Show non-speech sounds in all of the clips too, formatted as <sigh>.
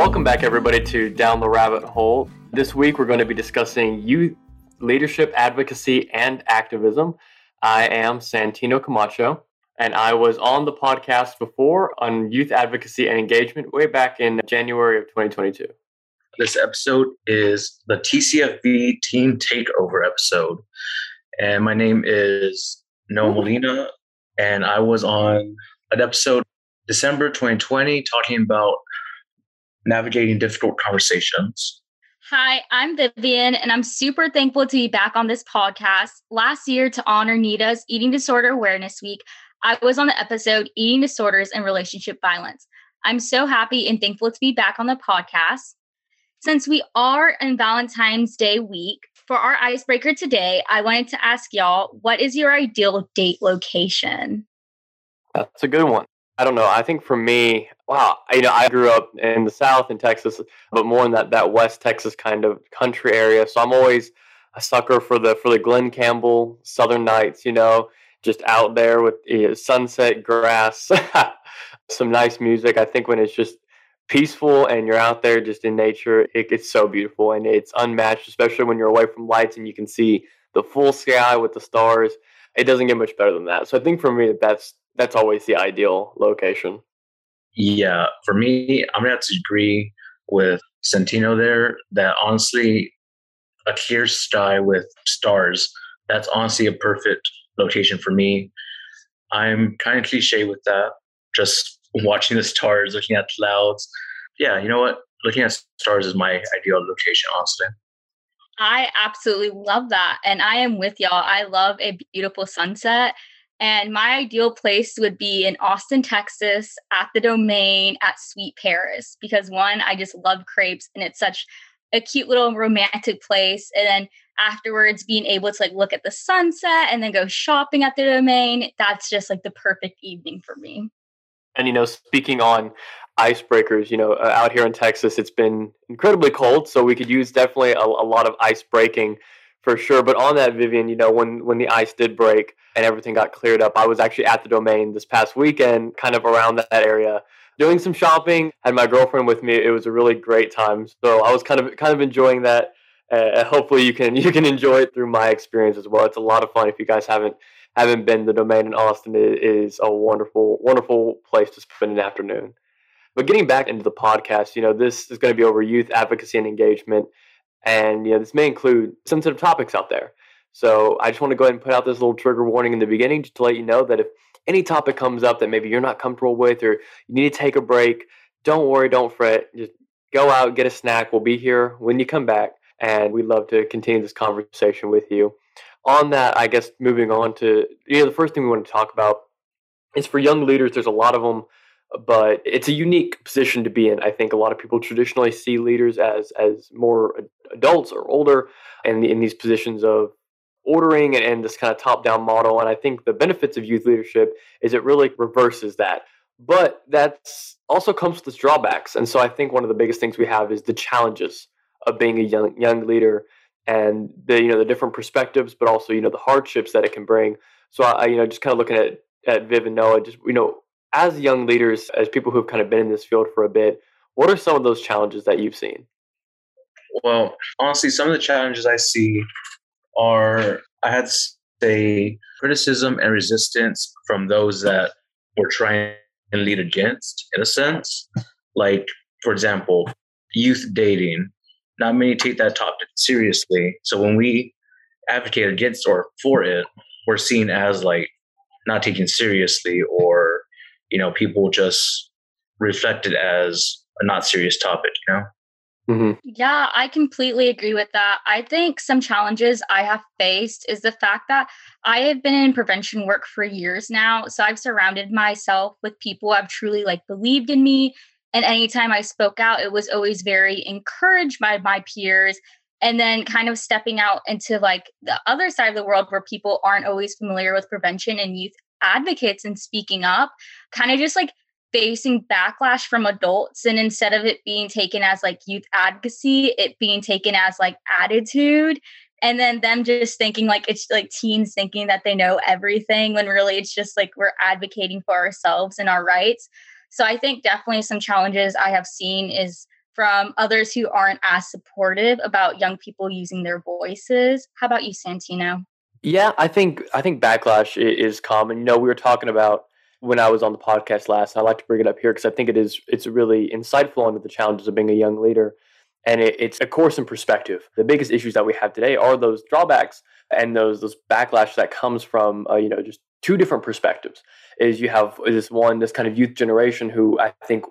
Welcome back, everybody, to Down the Rabbit Hole. This week, we're going to be discussing youth leadership, advocacy, and activism. I am Santino Camacho, and I was on the podcast before on youth advocacy and engagement way back in January of 2022. This episode is the TCFV Team Takeover episode. And my name is Noah Molina, and I was on an episode December 2020 talking about navigating difficult conversations. Hi, I'm Vivian, and I'm super thankful to be back on this podcast. Last year, to honor NEDA's Eating Disorder Awareness Week, I was on the episode Eating Disorders and Relationship Violence. I'm so happy and thankful to be back on the podcast. Since we are in Valentine's Day week, for our icebreaker today, I wanted to ask y'all what is your ideal date location? That's a good one. I don't know. I think for me, wow, you know, I grew up in the South in Texas, but more in that that West Texas kind of country area. So I'm always a sucker for the for the Glen Campbell Southern Nights. You know, just out there with you know, sunset, grass, <laughs> some nice music. I think when it's just peaceful and you're out there just in nature, it, it's so beautiful and it's unmatched, especially when you're away from lights and you can see the full sky with the stars. It doesn't get much better than that. So I think for me, that's that's always the ideal location. Yeah, for me, I'm gonna have to agree with Santino there. That honestly, a clear sky with stars. That's honestly a perfect location for me. I'm kind of cliche with that. Just watching the stars, looking at clouds. Yeah, you know what? Looking at stars is my ideal location, honestly. I absolutely love that. And I am with y'all. I love a beautiful sunset. And my ideal place would be in Austin, Texas, at the domain at Sweet Paris, because one, I just love crepes and it's such a cute little romantic place. And then afterwards, being able to like look at the sunset and then go shopping at the domain, that's just like the perfect evening for me. And, you know, speaking on icebreakers, you know, uh, out here in Texas, it's been incredibly cold. So we could use definitely a, a lot of ice breaking for sure. But on that, Vivian, you know, when when the ice did break and everything got cleared up, I was actually at the domain this past weekend, kind of around that area, doing some shopping. Had my girlfriend with me. It was a really great time. So I was kind of kind of enjoying that. Uh, hopefully, you can <laughs> you can enjoy it through my experience as well. It's a lot of fun. If you guys haven't haven't been, the domain in Austin it is a wonderful wonderful place to spend an afternoon. But getting back into the podcast, you know, this is going to be over youth advocacy and engagement. And you know, this may include sensitive topics out there. So I just want to go ahead and put out this little trigger warning in the beginning just to let you know that if any topic comes up that maybe you're not comfortable with or you need to take a break, don't worry, don't fret. Just go out, get a snack. We'll be here when you come back. And we'd love to continue this conversation with you. On that, I guess moving on to you know the first thing we want to talk about is for young leaders. There's a lot of them but it's a unique position to be in. I think a lot of people traditionally see leaders as as more adults or older, and in, these positions of ordering and, this kind of top down model. And I think the benefits of youth leadership is it really reverses that. But that also comes with its drawbacks. And so I think one of the biggest things we have is the challenges of being a young young leader and the you know the different perspectives, but also you know the hardships that it can bring. So I you know just kind of looking at at Viv and Noah, just you know as young leaders, as people who've kind of been in this field for a bit, what are some of those challenges that you've seen? Well, honestly, some of the challenges I see are I had to say criticism and resistance from those that were trying to lead against, in a sense. Like, for example, youth dating. Not many take that topic seriously. So when we advocate against or for it, we're seen as like not taken seriously or you know, people just reflect it as a not serious topic, you know? Mm-hmm. Yeah, I completely agree with that. I think some challenges I have faced is the fact that I have been in prevention work for years now. So I've surrounded myself with people who have truly like believed in me. And anytime I spoke out, it was always very encouraged by my peers. And then kind of stepping out into like the other side of the world where people aren't always familiar with prevention and youth advocates and speaking up, kind of just like facing backlash from adults. And instead of it being taken as like youth advocacy, it being taken as like attitude. And then them just thinking like it's like teens thinking that they know everything when really it's just like we're advocating for ourselves and our rights. So I think definitely some challenges I have seen is from others who aren't as supportive about young people using their voices. How about you, Santino? Yeah, I think I think backlash is common. You know, we were talking about when I was on the podcast last. I like to bring it up here because I think it is it's really insightful into the challenges of being a young leader, and it, it's a course in perspective. The biggest issues that we have today are those drawbacks and those those backlash that comes from uh, you know just two different perspectives. Is you have this one this kind of youth generation who I think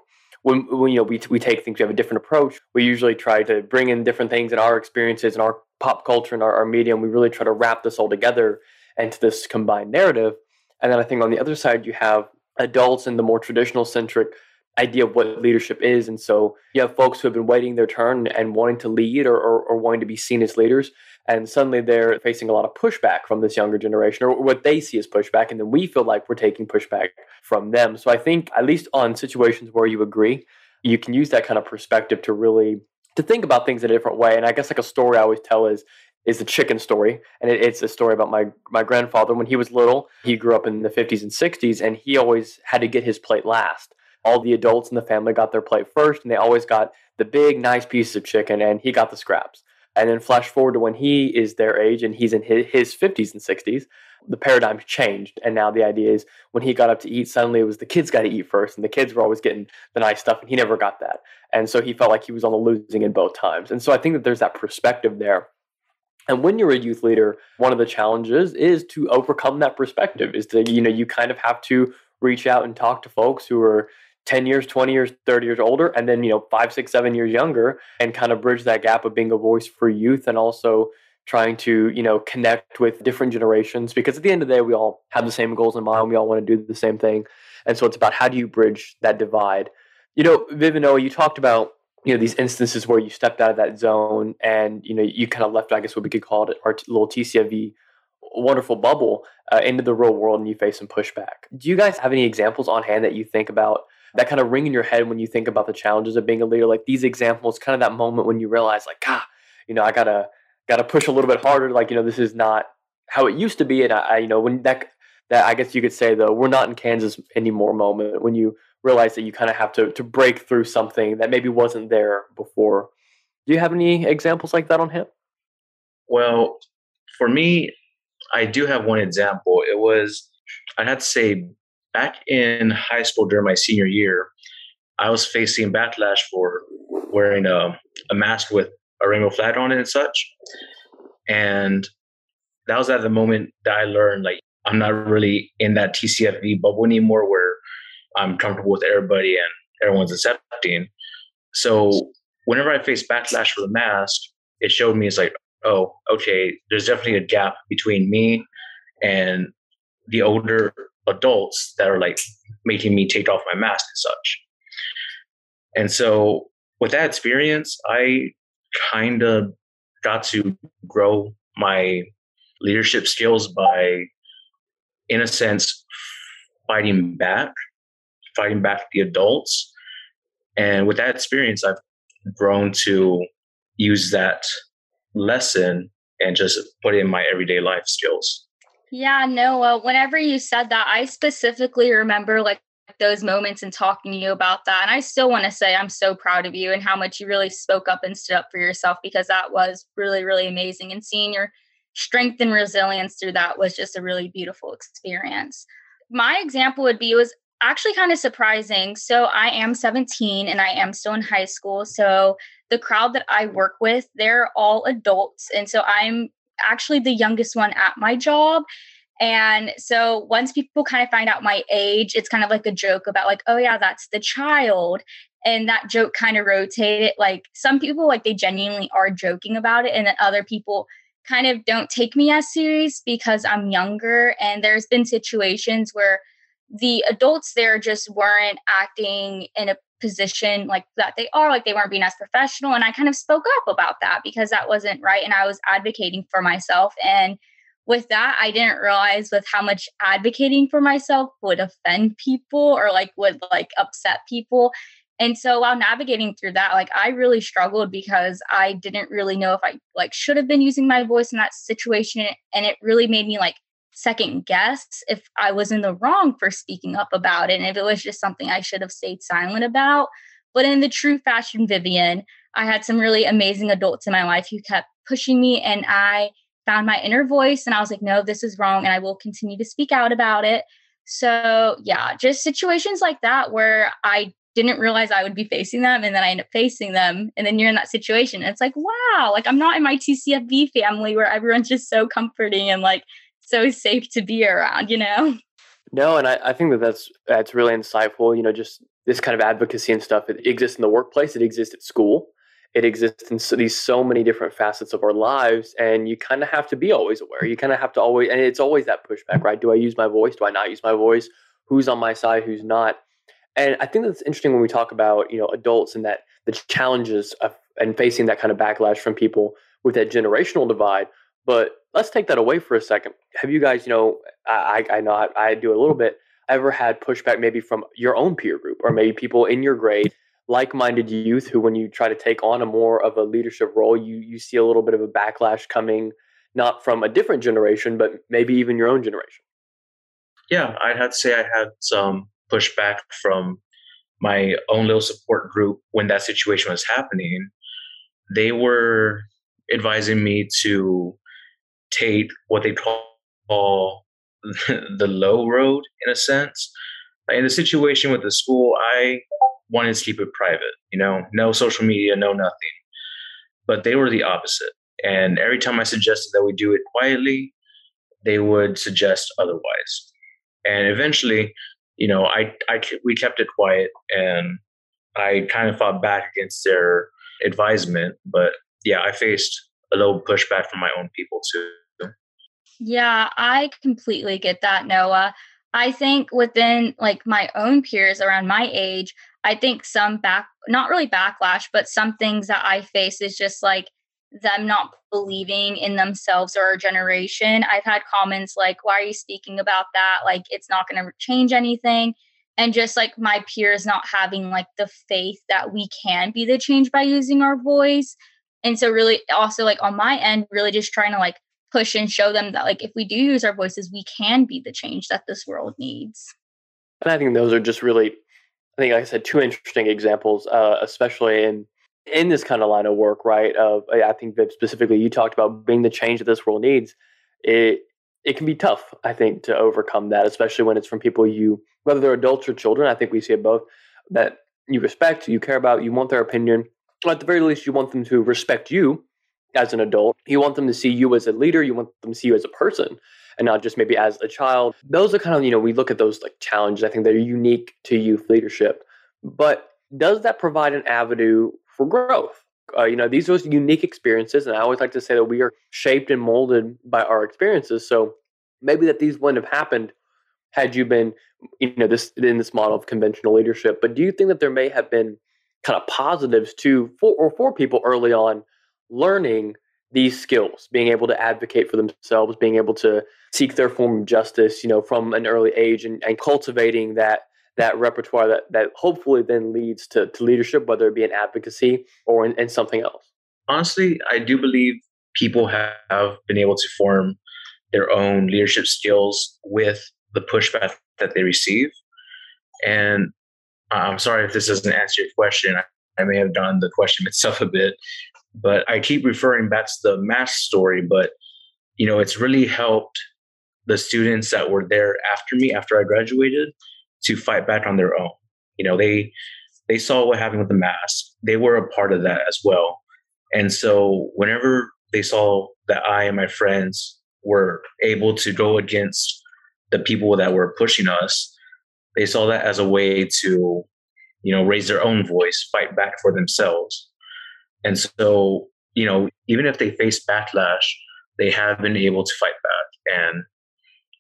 when, when you know we, we take things we have a different approach. We usually try to bring in different things in our experiences and our pop culture and our, our media and we really try to wrap this all together into this combined narrative. And then i think on the other side you have adults and the more traditional centric idea of what leadership is. And so you have folks who have been waiting their turn and wanting to lead or, or, or wanting to be seen as leaders and suddenly they're facing a lot of pushback from this younger generation or what they see as pushback and then we feel like we're taking pushback from them. So i think at least on situations where you agree you can use that kind of perspective to really to think about things in a different way. And i guess like a story i always tell is is the chicken story. And it, it's a story about my my grandfather. When he was little he grew up in the 50s and 60s and he always had to get his plate last. All the adults in the family got their plate first and they always got the big nice pieces of chicken and he got the scraps and then flash forward to when he is their age and he's in his, his 50s and 60s, the paradigm changed. And now the idea is when he got up to eat, suddenly it was the kids got to eat first. And the kids were always getting the nice stuff, and he never got that. And so he felt like he was on the losing end both times. And so I think that there's that perspective there. And when you're a youth leader, one of the challenges is to overcome that perspective, is that, you know, you kind of have to reach out and talk to folks who are 10 years, 20 years, 30 years older, and then, you know, five, six, seven years younger and kind of bridge that gap of being a voice for youth and also trying to, you know, connect with different generations because at the end of the day, we all have the same goals in mind. We all want to do the same thing. And so it's about how do you bridge that divide? You know, Vivinoa, you talked about, you know, these instances where you stepped out of that zone and, you know, you kind of left, I guess what we could call it our little TCFV wonderful bubble uh, into the real world and you face some pushback. Do you guys have any examples on hand that you think about that kind of ring in your head when you think about the challenges of being a leader like these examples kind of that moment when you realize like ah you know i gotta gotta push a little bit harder like you know this is not how it used to be and i, I you know when that that i guess you could say though we're not in kansas anymore moment when you realize that you kind of have to to break through something that maybe wasn't there before. Do you have any examples like that on hand well for me i do have one example. It was i'd have to say back in high school during my senior year, I was facing backlash for wearing a, a mask with a rainbow flag on it and such. And that was at the moment that I learned like I'm not really in that TCFV bubble anymore where I'm comfortable with everybody and everyone's accepting. So whenever I faced backlash for the mask, it showed me it's like, oh, okay, there's definitely a gap between me and the older adults that are like making me take off my mask and such. And so with that experience, I kind of got to grow my leadership skills by, in a sense, fighting back, fighting back the adults. And with that experience, I've grown to use that lesson and just put in my everyday life skills. Yeah, no, whenever you said that, I specifically remember like those moments and talking to you about that. And I still want to say I'm so proud of you and how much you really spoke up and stood up for yourself because that was really, really amazing. And seeing your strength and resilience through that was just a really beautiful experience. My example would be it was actually kind of surprising. So I am 17 and I am still in high school. So the crowd that I work with, they're all adults. And so I'm actually the youngest one at my job. And so once people kind of find out my age, it's kind of like a joke about like, oh yeah, that's the child. And that joke kind of rotated. Like some people like they genuinely are joking about it, and then other people kind of don't take me as serious because I'm younger. And there's been situations where the adults there just weren't acting in a position like that they are like they weren't being as professional and i kind of spoke up about that because that wasn't right and i was advocating for myself and with that i didn't realize with how much advocating for myself would offend people or like would like upset people and so while navigating through that like i really struggled because i didn't really know if i like should have been using my voice in that situation and it really made me like second guess if I was in the wrong for speaking up about it and if it was just something I should have stayed silent about. But in the true fashion Vivian, I had some really amazing adults in my life who kept pushing me, and I found my inner voice and I was like, no, this is wrong, and I will continue to speak out about it. So, yeah, just situations like that where I didn't realize I would be facing them and then I end up facing them. And then you're in that situation. It's like, wow, like I'm not in my TCFV family where everyone's just so comforting and like so safe to be around, you know? No, and I, I think that that's that's really insightful. You know, just this kind of advocacy and stuff. It exists in the workplace. It exists at school. It exists in so, these so many different facets of our lives, and you kind of have to be always aware. You kind of have to always, and it's always that pushback, right? Do I use my voice? Do I not use my voice? Who's on my side? Who's not? And I think that's interesting when we talk about you know adults and that the challenges of and facing that kind of backlash from people with that generational divide. But let's take that away for a second. Have you guys, you know, I, I know I, I do a little bit, ever had pushback maybe from your own peer group or maybe people in your grade, like-minded youth who, when you try to take on a more of a leadership role, you you see a little bit of a backlash coming, not from a different generation, but maybe even your own generation. Yeah, I'd have to say I had some pushback from my own little support group when that situation was happening. They were advising me to take what they call <laughs> the low road in a sense. In the situation with the school, I wanted to keep it private, you know, no social media, no nothing. But they were the opposite. And every time I suggested that we do it quietly, they would suggest otherwise. And eventually, you know, I, I we kept it quiet and I kind of fought back against their advisement. But yeah, I faced a little pushback from my own people too. Yeah, I completely get that, Noah. I think within like my own peers around my age, I think some back, not really backlash, but some things that I face is just like them not believing in themselves or our generation. I've had comments like, why are you speaking about that? Like, it's not going to change anything. And just like my peers not having like the faith that we can be the change by using our voice. And so, really, also like on my end, really just trying to like push and show them that like if we do use our voices we can be the change that this world needs. And i think those are just really i think like i said two interesting examples uh, especially in in this kind of line of work right of i think viv specifically you talked about being the change that this world needs. It it can be tough i think to overcome that especially when it's from people you whether they're adults or children i think we see it both that you respect you care about you want their opinion or at the very least you want them to respect you as an adult. You want them to see you as a leader. You want them to see you as a person and not just maybe as a child. Those are kind of, you know, we look at those like challenges. I think they're unique to youth leadership. But does that provide an avenue for growth? Uh, you know, these are unique experiences. And I always like to say that we are shaped and molded by our experiences. So maybe that these wouldn't have happened had you been, you know, this in this model of conventional leadership. But do you think that there may have been kind of positives to for or for people early on learning these skills, being able to advocate for themselves, being able to seek their form of justice, you know, from an early age and, and cultivating that that repertoire that, that hopefully then leads to, to leadership, whether it be in advocacy or in, in something else. Honestly, I do believe people have been able to form their own leadership skills with the pushback that they receive. And uh, I'm sorry if this doesn't answer your question. I, I may have done the question <laughs> itself a bit, but I keep referring back to the math story, but you know, it's really helped the students that were there after me, after I graduated, to fight back on their own. You know, they they saw what happened with the mask. They were a part of that as well. And so whenever they saw that I and my friends were able to go against the people that were pushing us, they saw that as a way to, you know, raise their own voice, fight back for themselves. And so, you know, even if they face backlash, they have been able to fight back and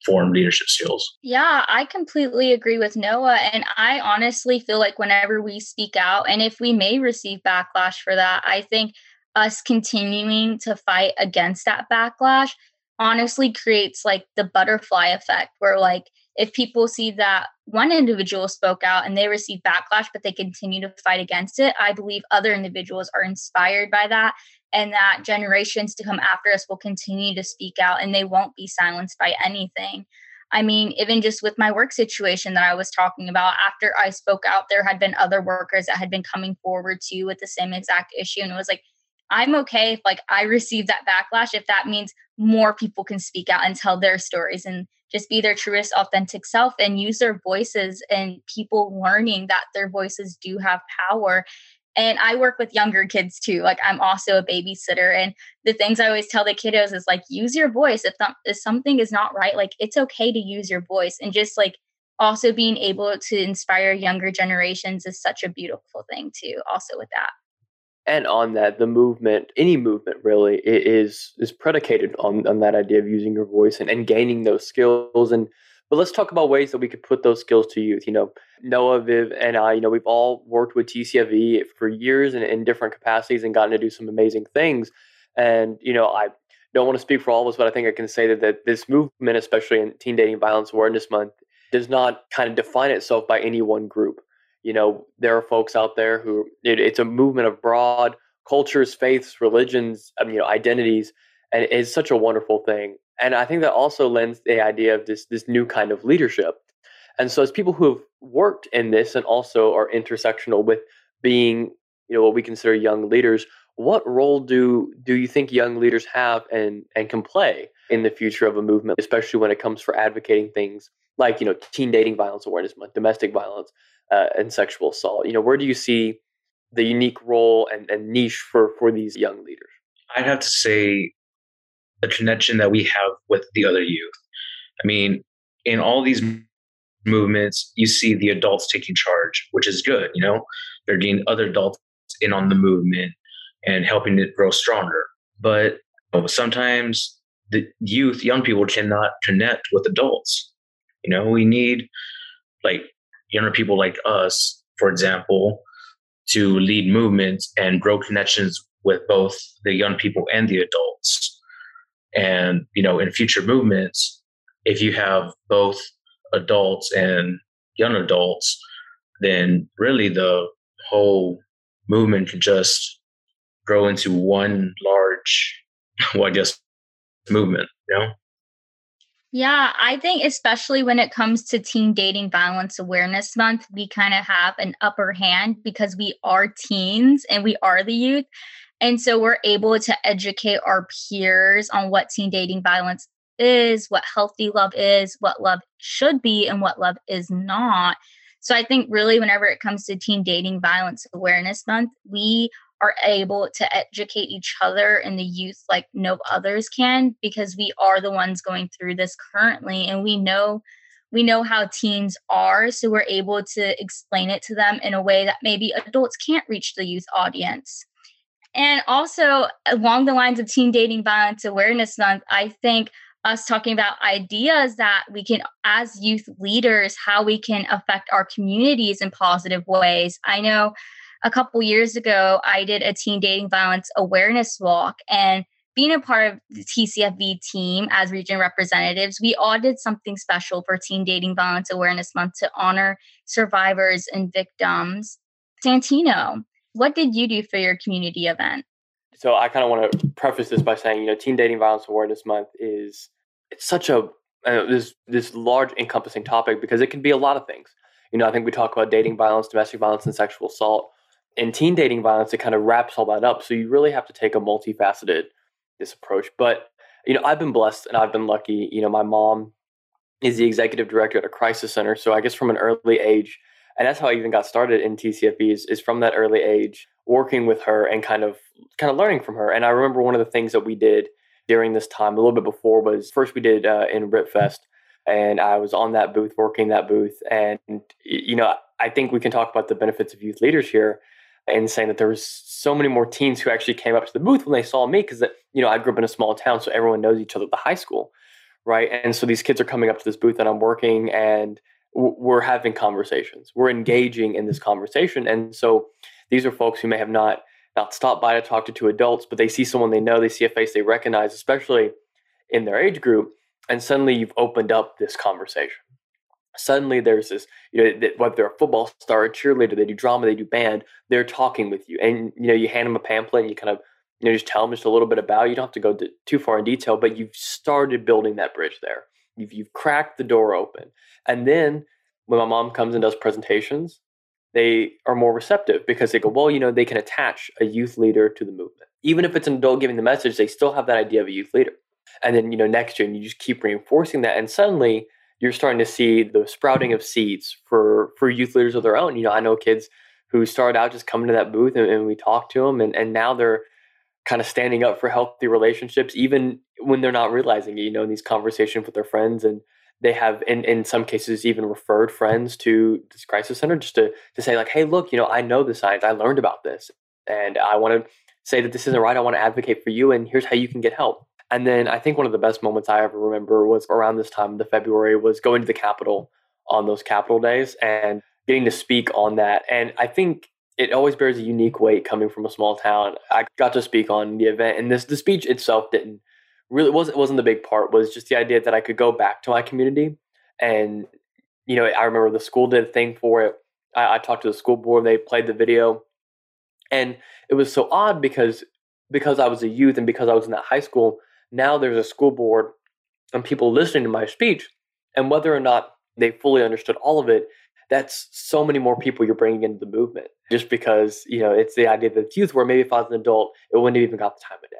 form leadership skills. Yeah, I completely agree with Noah. And I honestly feel like whenever we speak out, and if we may receive backlash for that, I think us continuing to fight against that backlash honestly creates like the butterfly effect where like if people see that one individual spoke out and they receive backlash, but they continue to fight against it, I believe other individuals are inspired by that and that generations to come after us will continue to speak out and they won't be silenced by anything. I mean, even just with my work situation that I was talking about, after I spoke out, there had been other workers that had been coming forward too with the same exact issue. And it was like, I'm okay if like I receive that backlash, if that means more people can speak out and tell their stories and just be their truest, authentic self and use their voices and people learning that their voices do have power. And I work with younger kids too. Like I'm also a babysitter. And the things I always tell the kiddos is like, use your voice. If, th- if something is not right, like it's okay to use your voice. And just like also being able to inspire younger generations is such a beautiful thing too, also with that and on that the movement any movement really is is predicated on, on that idea of using your voice and, and gaining those skills. And but let's talk about ways that we could put those skills to use. You know noah viv and i you know we've all worked with tcfv for years and in different capacities and gotten to do some amazing things. And you know i don't want to speak for all of us but i think i can say that, that this movement especially in teen dating violence awareness month does not kind of define itself by any one group you know there are folks out there who it, it's a movement of broad cultures faiths religions you know identities and it's such a wonderful thing. And i think that also lends the idea of this this new kind of leadership. And so as people who have worked in this and also are intersectional with being you know what we consider young leaders what role do do you think young leaders have and and can play in the future of a movement especially when it comes for advocating things like you know teen dating violence awareness month domestic violence uh, and sexual assault. You know, where do you see the unique role and, and niche for for these young leaders? I'd have to say the connection that we have with the other youth. I mean, in all these movements, you see the adults taking charge, which is good. You know, they're getting other adults in on the movement and helping it grow stronger. But you know, sometimes the youth, young people cannot connect with adults. You know, we need like younger people like us, for example, to lead movements and grow connections with both the young people and the adults. And, you know, in future movements, if you have both adults and young adults, then really the whole movement can just grow into one large, <laughs> well, I guess, movement, you know? Yeah, I think especially when it comes to Teen Dating Violence Awareness Month, we kind of have an upper hand because we are teens and we are the youth. And so we're able to educate our peers on what teen dating violence is, what healthy love is, what love should be, and what love is not. So I think really, whenever it comes to Teen Dating Violence Awareness Month, we are able to educate each other and the youth like no others can because we are the ones going through this currently and we know we know how teens are so we're able to explain it to them in a way that maybe adults can't reach the youth audience. And also along the lines of teen dating violence awareness month i think us talking about ideas that we can as youth leaders how we can affect our communities in positive ways. I know a couple years ago, I did a teen dating violence awareness walk and being a part of the TCFV team as region representatives, we all did something special for Teen Dating Violence Awareness Month to honor survivors and victims. Santino, what did you do for your community event? So I kind of want to preface this by saying, you know, Teen Dating Violence Awareness Month is it's such a uh, this this large encompassing topic because it can be a lot of things. You know, I think we talk about dating violence, domestic violence, and sexual assault in teen dating violence, it kind of wraps all that up. So you really have to take a multifaceted this approach. But you know, I've been blessed and I've been lucky. You know, my mom is the executive director at a crisis center. So I guess from an early age, and that's how I even got started in TCFV is, is from that early age, working with her and kind of kind of learning from her. And I remember one of the things that we did during this time, a little bit before, was first we did uh, in Ripfest, and I was on that booth, working that booth, and you know, I think we can talk about the benefits of youth leaders here and saying that there was so many more teens who actually came up to the booth when they saw me because that you know I grew up in a small town, so everyone knows each other at the high school, right? And so these kids are coming up to this booth and I'm working, and we're having conversations, we're engaging in this conversation, and so these are folks who may have not not stopped by to talk to two adults, but they see someone they know, they see a face they recognize, especially in their age group, and suddenly you've opened up this conversation suddenly there's this you know whether they're a football star a cheerleader they do drama they do band they're talking with you and you know you hand them a pamphlet and you kind of you know just tell them just a little bit about you don't have to go too far in detail but you've started building that bridge there You've, you've cracked the door open. And then when my mom comes and does presentations, they are more receptive because they go, well, you know, they can attach a youth leader to the movement. Even if it's an adult giving the message, they still have that idea of a youth leader. And then, you know, next year, and you just keep reinforcing that. And suddenly you're starting to see the sprouting of seeds for, for youth leaders of their own. You know, I know kids who started out just coming to that booth and, and we talked to them, and, and now they're kind of standing up for healthy relationships, even when they're not realizing it, you know, in these conversations with their friends. And they have, in, in some cases, even referred friends to this crisis center just to, to say, like, hey, look, you know, I know the science, I learned about this, and I want to say that this isn't right. I want to advocate for you, and here's how you can get help. And then I think one of the best moments I ever remember was around this time, the February, was going to the Capitol on those Capitol days and getting to speak on that. And I think it always bears a unique weight coming from a small town. I got to speak on the event, and this the speech itself didn't really wasn't wasn't the big part. Was just the idea that I could go back to my community, and you know I remember the school did a thing for it. I, I talked to the school board. They played the video, and it was so odd because because I was a youth and because I was in that high school. Now there's a school board and people listening to my speech, and whether or not they fully understood all of it, that's so many more people you're bringing into the movement. Just because you know it's the idea that youth, where maybe if I was an adult, it wouldn't have even got the time of day.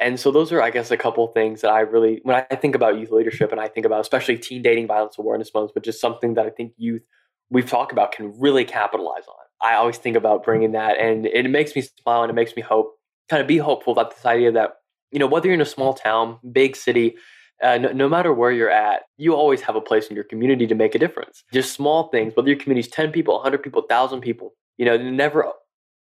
And so those are, I guess, a couple things that I really, when I think about youth leadership, and I think about especially teen dating violence awareness months, which is something that I think youth we've talked about can really capitalize on. I always think about bringing that, and it makes me smile and it makes me hope, kind of be hopeful about this idea that you know whether you're in a small town, big city, uh, no, no, matter where you're at, you always have a place in your community to make a difference. Just small things, whether your community is 10 people, 100 people, 1,000 people, you know, never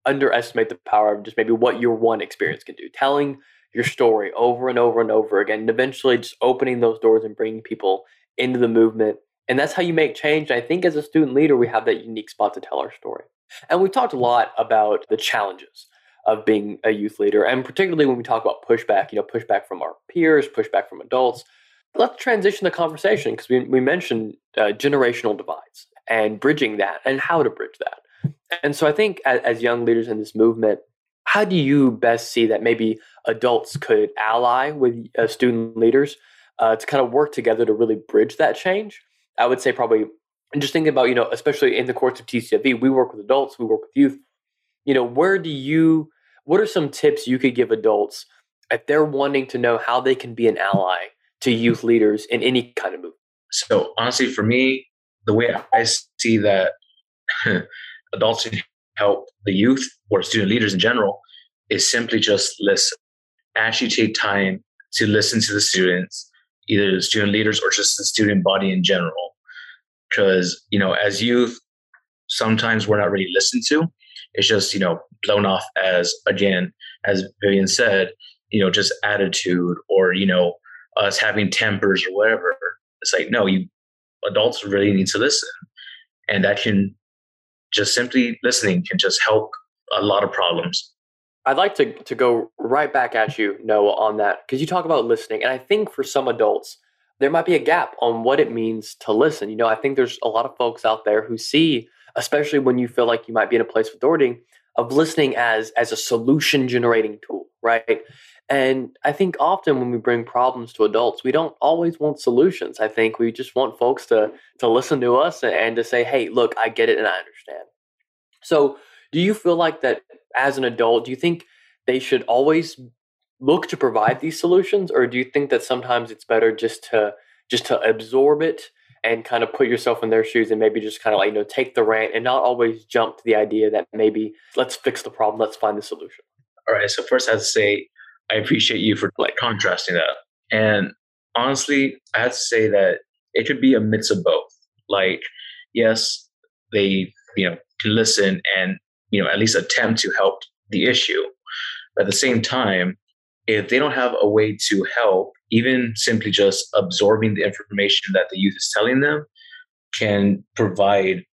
underestimate the power of just maybe what your one experience can do. Telling your story over and over and over again, and eventually just opening those doors and bringing people into the movement. And that's how you make change. I think as a student leader, we have that unique spot to tell our story. And we've talked a lot about the challenges of being a youth leader, and particularly when we talk about pushback, you know, pushback from our peers, pushback from adults. Let's transition the conversation because we, we mentioned uh, generational divides and bridging that and how to bridge that. And so I think as, as young leaders in this movement, how do you best see that maybe adults could ally with uh, student leaders uh, to kind of work together to really bridge that change? I would say probably, and just thinking about, you know, especially in the course of TCFV, we work with adults, we work with youth. You know, where do you, what are some tips you could give adults if they're wanting to know how they can be an ally to youth leaders in any kind of movement? So, honestly, for me, the way I see that <laughs> adults can help the youth or student leaders in general is simply just listen. Actually, take time to listen to the students, either the student leaders or just the student body in general. Because, you know, as youth, sometimes we're not really listened to. It's just, you know, blown off as, again, as Vivian said, you know, just attitude or, you know, us having tempers or whatever. It's like, no, you adults really need to listen. And that can just simply listening can just help a lot of problems. I'd like to, to go right back at you, Noah, on that, because you talk about listening. And I think for some adults, there might be a gap on what it means to listen. You know, I think there's a lot of folks out there who see, especially when you feel like you might be in a place of authority, of listening as as a solution generating tool, right? And I think often when we bring problems to adults, we don't always want solutions. I think we just want folks to to listen to us and to say, "Hey, look, I get it and I understand." So, do you feel like that as an adult, do you think they should always look to provide these solutions or do you think that sometimes it's better just to just to absorb it and kind of put yourself in their shoes and maybe just kind of like you know take the rant and not always jump to the idea that maybe let's fix the problem let's find the solution. All right so first i have to say i appreciate you for like contrasting that. And honestly i have to say that it could be a mix of both. Like yes they you know listen and you know at least attempt to help the issue. But at the same time if they don't have a way to help even simply just absorbing the information that the youth is telling them can provide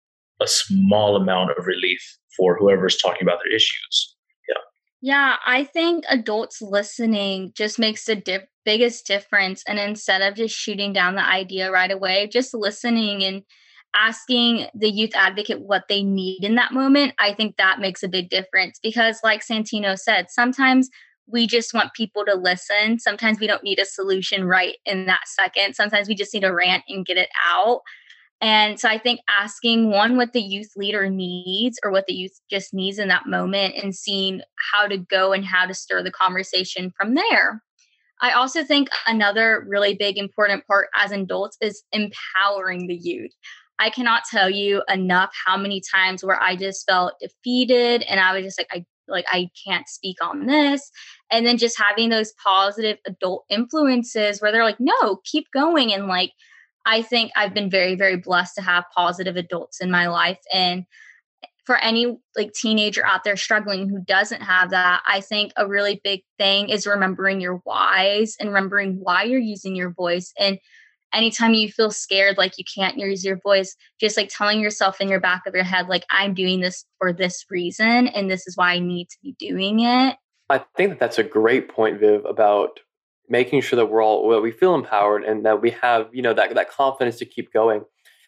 a small amount of relief for whoever's talking about their issues. Yeah. Yeah i think adults listening just makes the biggest difference and instead of just shooting down the idea right away just listening and asking the youth advocate what they need in that moment, I think that makes a big difference because, like Santino said, sometimes we just want people to listen. Sometimes we don't need a solution right in that second. Sometimes we just need a rant and get it out. And so I think asking one what the youth leader needs or what the youth just needs in that moment and seeing how to go and how to stir the conversation from there. I also think another really big important part as adults is empowering the youth. I cannot tell you enough how many times where I just felt defeated and I was just like I like I can't speak on this and then just having those positive adult influences where they're like no keep going and like I think I've been very, very blessed to have positive adults in my life. And for any like teenager out there struggling who doesn't have that, I think a really big thing is remembering your whys and remembering why you're using your voice. And anytime you feel scared, like you can't use your voice, just like telling yourself in your back of your head, like, I'm doing this for this reason, and this is why I need to be doing it. I think that that's a great point, Viv, about making sure that we're all well, we feel empowered and that we have you know that that confidence to keep going.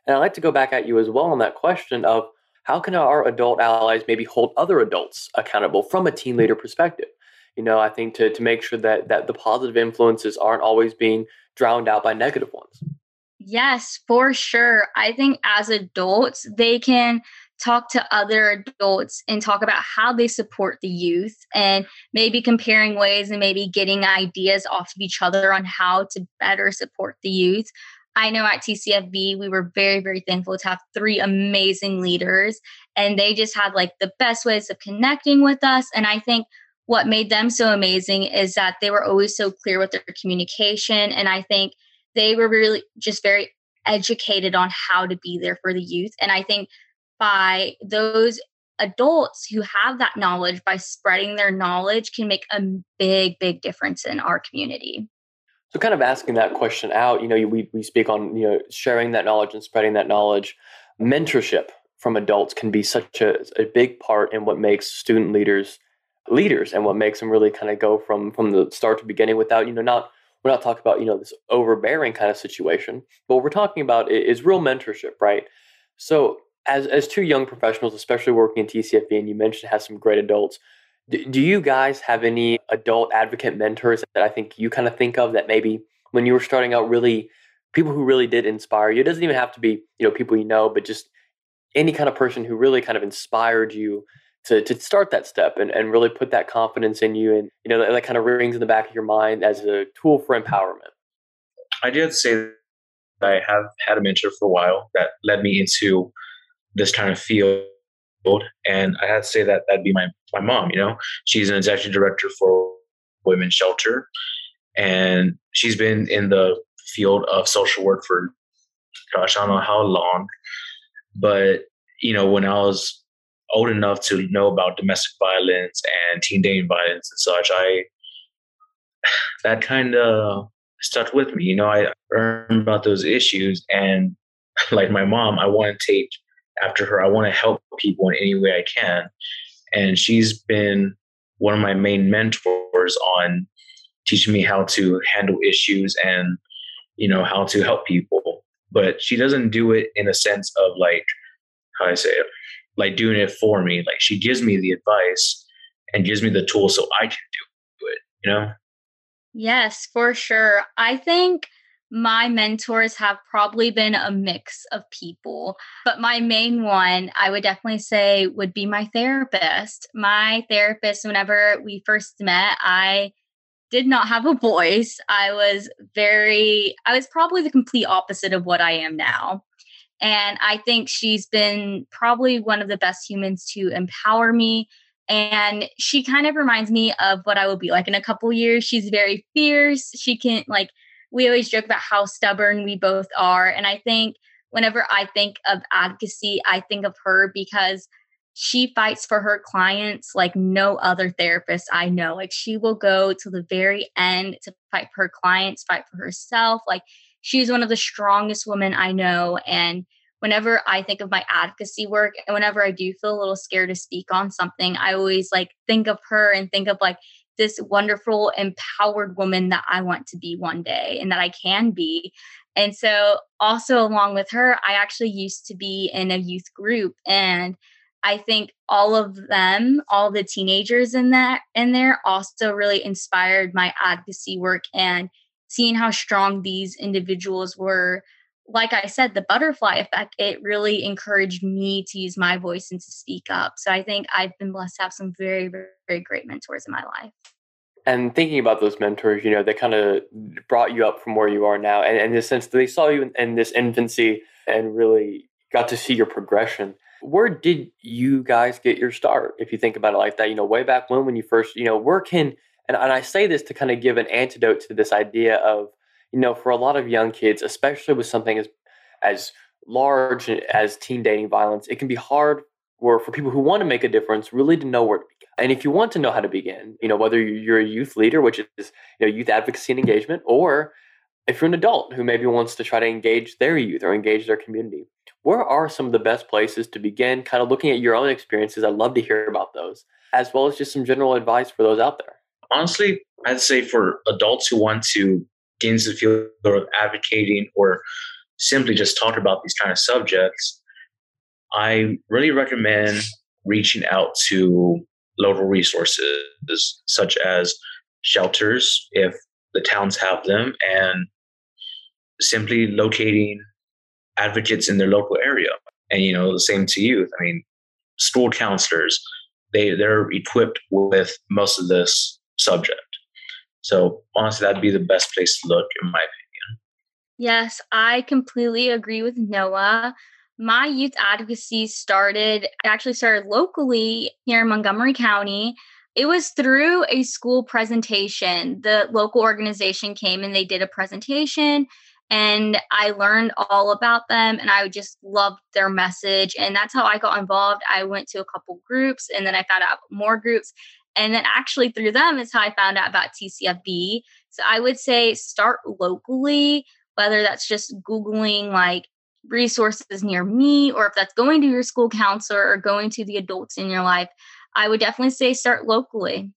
And I'd like to go back at you as well on that question of how can our adult allies maybe hold other adults accountable from a teen leader perspective? You know, I think to to make sure that that the positive influences aren't always being drowned out by negative ones. Yes, for sure. I think as adults, they can talk to other adults and talk about how they support the youth and maybe comparing ways and maybe getting ideas off of each other on how to better support the youth. I know at TCFV, we were very, very thankful to have three amazing leaders, and they just had like the best ways of connecting with us. And I think what made them so amazing is that they were always so clear with their communication. And I think they were really just very educated on how to be there for the youth. And I think by those adults who have that knowledge by spreading their knowledge can make a big big difference in our community so kind of asking that question out you know we, we speak on you know sharing that knowledge and spreading that knowledge mentorship from adults can be such a, a big part in what makes student leaders leaders and what makes them really kind of go from from the start to beginning without you know not we're not talking about you know this overbearing kind of situation but what we're talking about is real mentorship right so as as two young professionals, especially working in tcfv and you mentioned has some great adults. Do, do you guys have any adult advocate mentors that I think you kind of think of that maybe when you were starting out, really people who really did inspire you? It doesn't even have to be you know people you know, but just any kind of person who really kind of inspired you to to start that step and, and really put that confidence in you and you know that, that kind of rings in the back of your mind as a tool for empowerment. I did say that I have had a mentor for a while that led me into this kind of field. And I had to say that that'd be my, my mom, you know, she's an executive director for Women's Shelter. And she's been in the field of social work for, gosh, I don't know how long. But, you know, when I was old enough to know about domestic violence and teen dating violence and such, I, <sighs> that kind of stuck with me. You know, I learned about those issues and <laughs> like my mom, I want to take after her. I want to help people in any way I can. And she's been one of my main mentors on teaching me how to handle issues and, you know, how to help people. But she doesn't do it in a sense of like, how I say it, like doing it for me. Like she gives me the advice and gives me the tools so I can do it, you know? Yes, for sure. I think my mentors have probably been a mix of people, but my main one I would definitely say would be my therapist. My therapist, whenever we first met, I did not have a voice. I was very, I was probably the complete opposite of what I am now. And I think she's been probably one of the best humans to empower me. And she kind of reminds me of what I will be like in a couple years. She's very fierce. She can, like, we always joke about how stubborn we both are. And I think whenever I think of advocacy, I think of her because she fights for her clients like no other therapist I know. Like she will go to the very end to fight for her clients, fight for herself. Like she's one of the strongest women I know. And whenever I think of my advocacy work and whenever I do feel a little scared to speak on something, I always like think of her and think of like, this wonderful, empowered woman that I want to be one day and that I can be. And so, also along with her, I actually used to be in a youth group. And I think all of them, all the teenagers in that in there also really inspired my advocacy work and seeing how strong these individuals were. Like I said, the butterfly effect, it really encouraged me to use my voice and to speak up. So I think I've been blessed to have some very, very, great mentors in my life. And thinking about those mentors, you know, they kind of brought you up from where you are now. And, in the sense that they saw you in, in this infancy and really got to see your progression where did you guys get your start if you think about it like that you know way back when when you first you know where can and, and i say this to kind of give an antidote to this idea of you know for a lot of young kids especially with something as as large as teen dating violence it can be hard or for people who want to make a difference really to know where to begin. And if you want to know how to begin you know whether you're a youth leader which is you know youth advocacy and engagement or if you're an adult who maybe wants to try to engage their youth or engage their community where are some of the best places to begin kind of looking at your own experiences? I'd love to hear about those as well as just some general advice for those out there honestly i'd say for adults who want to get into the field of advocating or simply just talk about these kind of subjects i really recommend reaching out to local resources such as shelters if the towns have them and simply locating advocates in their local area. And you know, the same to youth. I mean, school counselors, they they're equipped with most of this subject. So honestly, that'd be the best place to look, in my opinion. Yes, I completely agree with Noah. My youth advocacy started actually started locally here in Montgomery County. It was through a school presentation. The local organization came and they did a presentation and I learned all about them and I just loved their message. And that's how I got involved. I went to a couple groups and then I found out more groups. And then actually through them is how I found out about TCFV. So I would say start locally, whether that's just Googling like resources near me or if that's going to your school counselor or going to the adults in your life. I would definitely say start locally.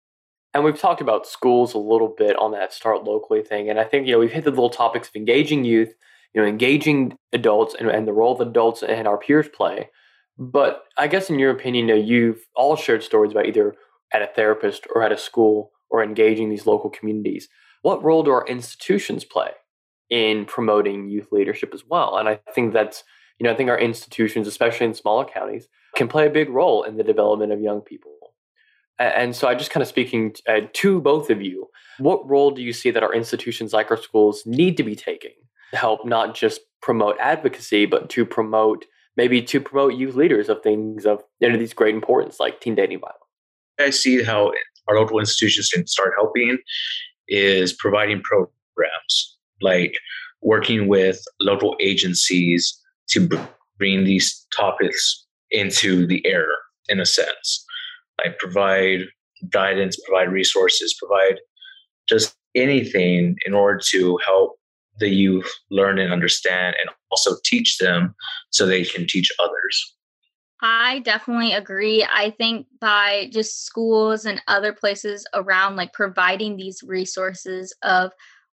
And we've talked about schools a little bit on that start locally thing. And I think, you know, we've hit the little topics of engaging youth, you know, engaging adults and, and the role that adults and our peers play. But I guess in your opinion, you know, you've all shared stories about either at a therapist or at a school or engaging these local communities. What role do our institutions play in promoting youth leadership as well? And I think that's, you know, I think our institutions, especially in smaller counties, can play a big role in the development of young people. And so, I just kind of speaking uh, to both of you, what role do you see that our institutions like our schools need to be taking to help not just promote advocacy, but to promote maybe to promote youth leaders of things of you know, these great importance like teen dating violence? I see how our local institutions can start helping is providing programs like working with local agencies to bring these topics into the air in a sense I provide guidance, provide resources, provide just anything in order to help the youth learn and understand and also teach them so they can teach others. I definitely agree. I think by just schools and other places around, like providing these resources of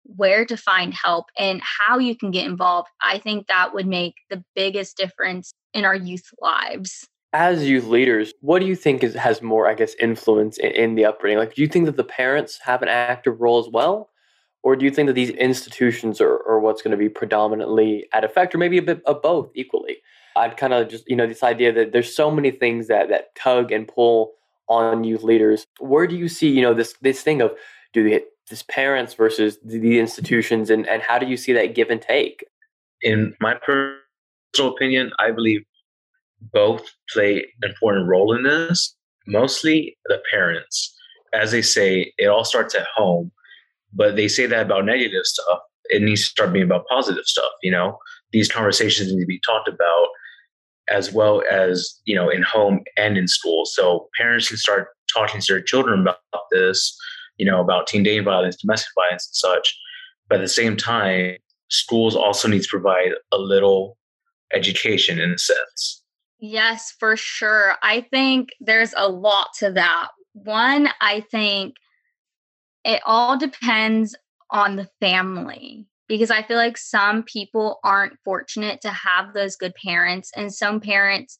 where to find help and how you can get involved, I think that would make the biggest difference in our youth lives as youth leaders, what do you think is, has more, I guess, influence in, in, the upbringing? Like, do you think that the parents have an active role as well? Or do you think that these institutions are, are what's going to be predominantly at effect, or maybe a bit of both equally? I'd kind of just, you know, this idea that there's so many things that, that tug and pull on youth leaders. Where do you see, you know, this, this thing of do the, this parents versus the, institutions, and, and how do you see that give and take? In my personal opinion, I believe both play an important role in this. Mostly the parents. As they say, it all starts at home, but they say that about negative stuff. It needs to start being about positive stuff, you know? These conversations need to be talked about as well as, you know, in home and in school. So parents can start talking to their children about this, you know, about teen dating violence, domestic violence, and such. But at the same time, schools also need to provide a little education in a sense. Yes, for sure. I think there's a lot to that. One, I think it all depends on the family because I feel like some people aren't fortunate to have those good parents, and some parents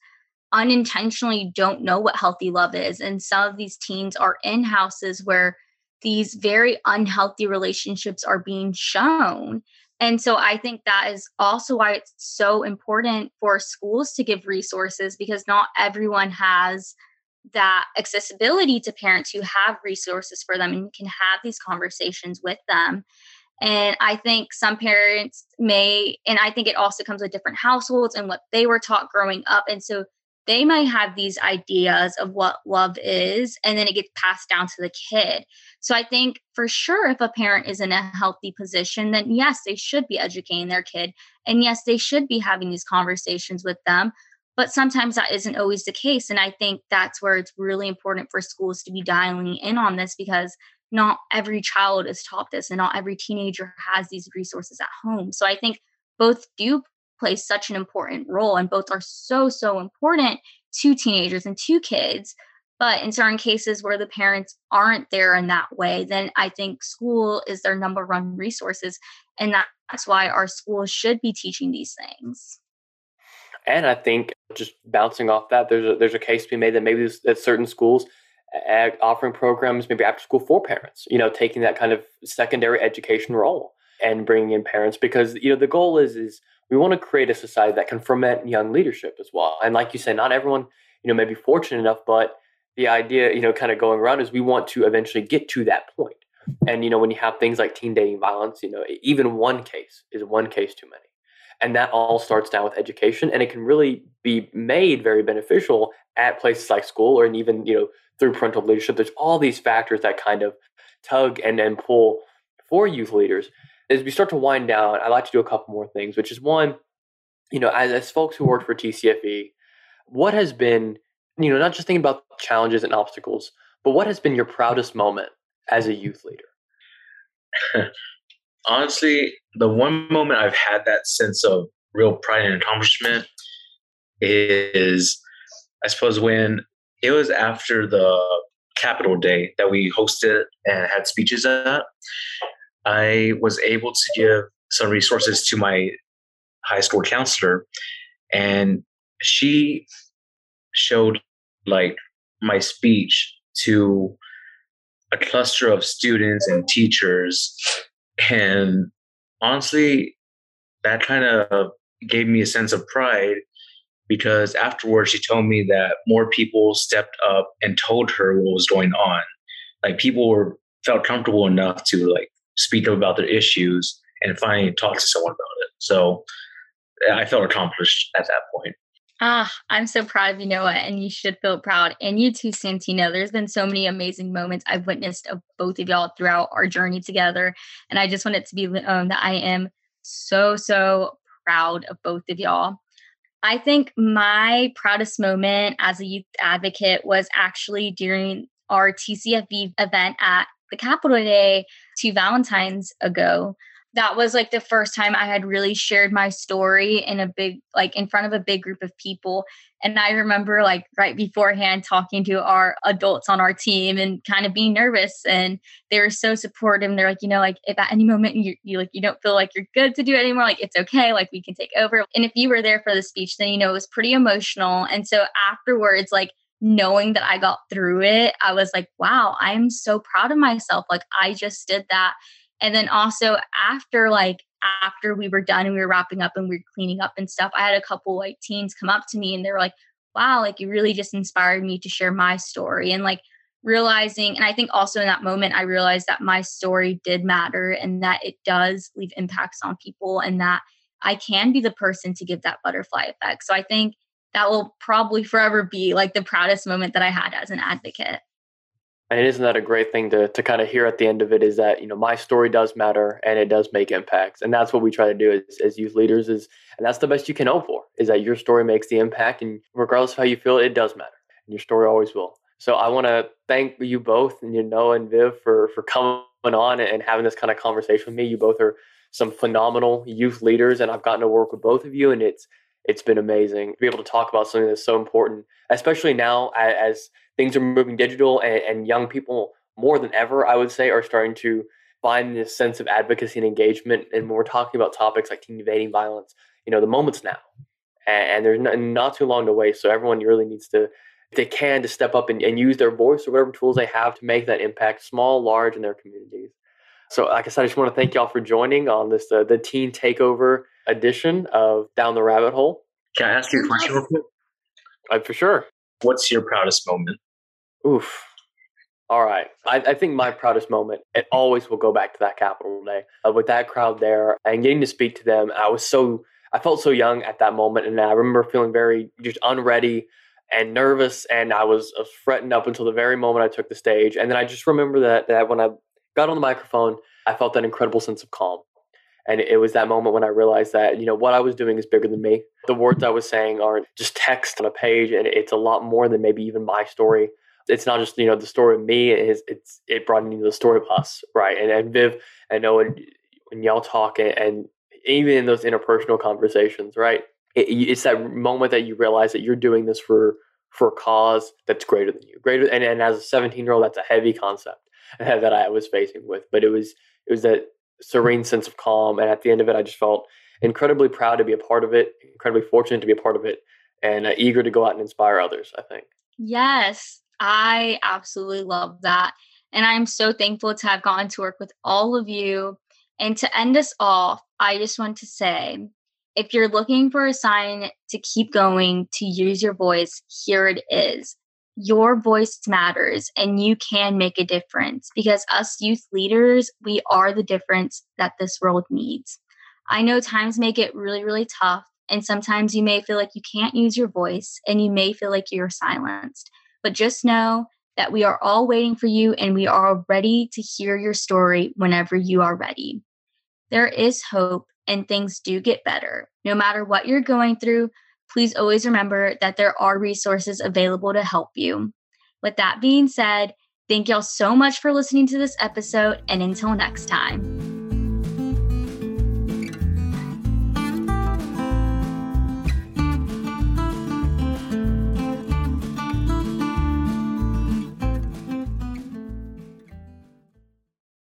unintentionally don't know what healthy love is. And some of these teens are in houses where these very unhealthy relationships are being shown. And so I think that is also why it's so important for schools to give resources because not everyone has that accessibility to parents who have resources for them and can have these conversations with them. And I think some parents may, and I think it also comes with different households and what they were taught growing up. And so they might have these ideas of what love is, and then it gets passed down to the kid. So I think for sure, if a parent is in a healthy position, then yes, they should be educating their kid. And yes, they should be having these conversations with them. But sometimes that isn't always the case. And I think that's where it's really important for schools to be dialing in on this because not every child is taught this and not every teenager has these resources at home. So I think both do play such an important role and both are so, so important to teenagers and to kids. But in certain cases where the parents aren't there in that way, then I think school is their number one resources. And that's why our schools should be teaching these things. And I think just bouncing off that, there's a, there's a case to be made that maybe at certain schools offering programs maybe after school for parents, you know, taking that kind of secondary education role and bringing in parents because you know the goal is is we want to create a society that can ferment young leadership as well. And like you say, not everyone you know may be fortunate enough, but the idea you know kind of going around is we want to eventually get to that point. And you know when you have things like teen dating violence, you know even one case is one case too many. And that all starts down with education, and it can really be made very beneficial at places like school, or even you know through parental leadership. There's all these factors that kind of tug and and pull for youth leaders. As we start to wind down, I'd like to do a couple more things, which is one, you know, as, as folks who work for TCFV, what has been, you know, not just thinking about challenges and obstacles, but what has been your proudest moment as a youth leader? <laughs> honestly, the one moment I've had that sense of real pride and accomplishment is, I suppose, when it was after the Capitol Day that we hosted and had speeches at. I was able to give some resources to my high school counselor, and she showed like my speech to a cluster of students and teachers and honestly, that kind of gave me a sense of pride because afterwards she told me that more people stepped up and told her what was going on. Like people were felt comfortable enough to like speak up about their issues and finally talk to someone about it. So I felt accomplished at that point. Ah, I'm so proud of you, Noah, and you should feel proud. And you too, Santino. There's been so many amazing moments I've witnessed of both of y'all throughout our journey together. And I just want it to be known that I am so, so proud of both of y'all. I think my proudest moment as a youth advocate was actually during our TCFV event at the Capitol Day two Valentine's ago that was like the first time I had really shared my story in a big, like in front of a big group of people. And I remember like right beforehand talking to our adults on our team and kind of being nervous. And they were so supportive. And they're like, you know, like if at any moment you, you like, you don't feel like you're good to do it anymore, like it's okay, like we can take over. And if you were there for the speech, then, you know, it was pretty emotional. And so afterwards, like, knowing that I got through it, I was like, wow, I'm so proud of myself. Like, I just did that. And then also after like after we were done and we were wrapping up and we were cleaning up and stuff, I had a couple like teens come up to me and they were like, wow, like you really just inspired me to share my story. And like realizing, and I think also in that moment, I realized that my story did matter and that it does leave impacts on people and that I can be the person to give that butterfly effect. So I think that will probably forever be like the proudest moment that I had as an advocate and isn't that a great thing to to kind of hear at the end of it is that you know my story does matter and it does make impacts. And that's what we try to do as, as youth leaders is and that's the best you can hope for is that your story makes the impact and regardless of how you feel it does matter. And your story always will. So i want to thank you both and you know and viv for for coming on and having this kind of conversation with me. You both are some phenomenal youth leaders and i've gotten to work with both of you and it's it's been amazing to be able to talk about something that's so important especially now as things are moving digital and, and young people more than ever, I would say, are starting to find this sense of advocacy and engagement. And when we're talking about topics like teen dating violence, you know, the moment's now. and, and there's not, not, too long to wait. So everyone really needs to, if they can, to step up and, and use their voice or whatever tools they have to make that impact, small, large, in their communities. So, like I said, I just want to thank y'all for joining on this uh, the Teen Takeover edition of Down the Rabbit Hole. Can I ask you a question real quick? Uh, for sure. What's your proudest moment? Oof. All right. I, I, think my proudest moment, it always will go back to that Capitol Day uh, with that crowd there and getting to speak to them. I was so, I felt so young at that moment. And I remember feeling very just unready and nervous. And I was, I was fretting up until the very moment I took the stage. And then I just remember that, that when I got on the microphone, I felt that incredible sense of calm. And it was that moment when I realized that, you know, what I was doing is bigger than me. The words I was saying aren't just text on a page, and it's a lot more than maybe even my story. It's not just, you know, the story of me, it's, it's it brought into the story of us, right? And, and Viv, I know when, when y'all talk, and, and even in those interpersonal conversations, right? It, it's that moment that you realize that you're doing this for for a cause that's greater than you, greater. And, and as a 17 year old, that's a heavy concept <laughs> that I was facing with. But it was it was that serene sense of calm, and at the end of it, I just felt incredibly proud to be a part of it, incredibly fortunate to be a part of it, and uh, eager to go out and inspire others. I think. Yes, I absolutely love that, and I'm so thankful to have gotten to work with all of you. And to end us off, I just want to say if you're looking for a sign to keep going, to use your voice, here it is your voice matters and you can make a difference because us youth leaders, we are the difference that this world needs. I know times may get really, really tough, and sometimes you may feel like you can't use your voice and you may feel like you're silenced. But just know that we are all waiting for you and we are ready to hear your story whenever you are ready. There is hope and things do get better. No matter what you're going through, please always remember that there are resources available to help you. With that being said, thank y'all so much for listening to this episode, and until next time.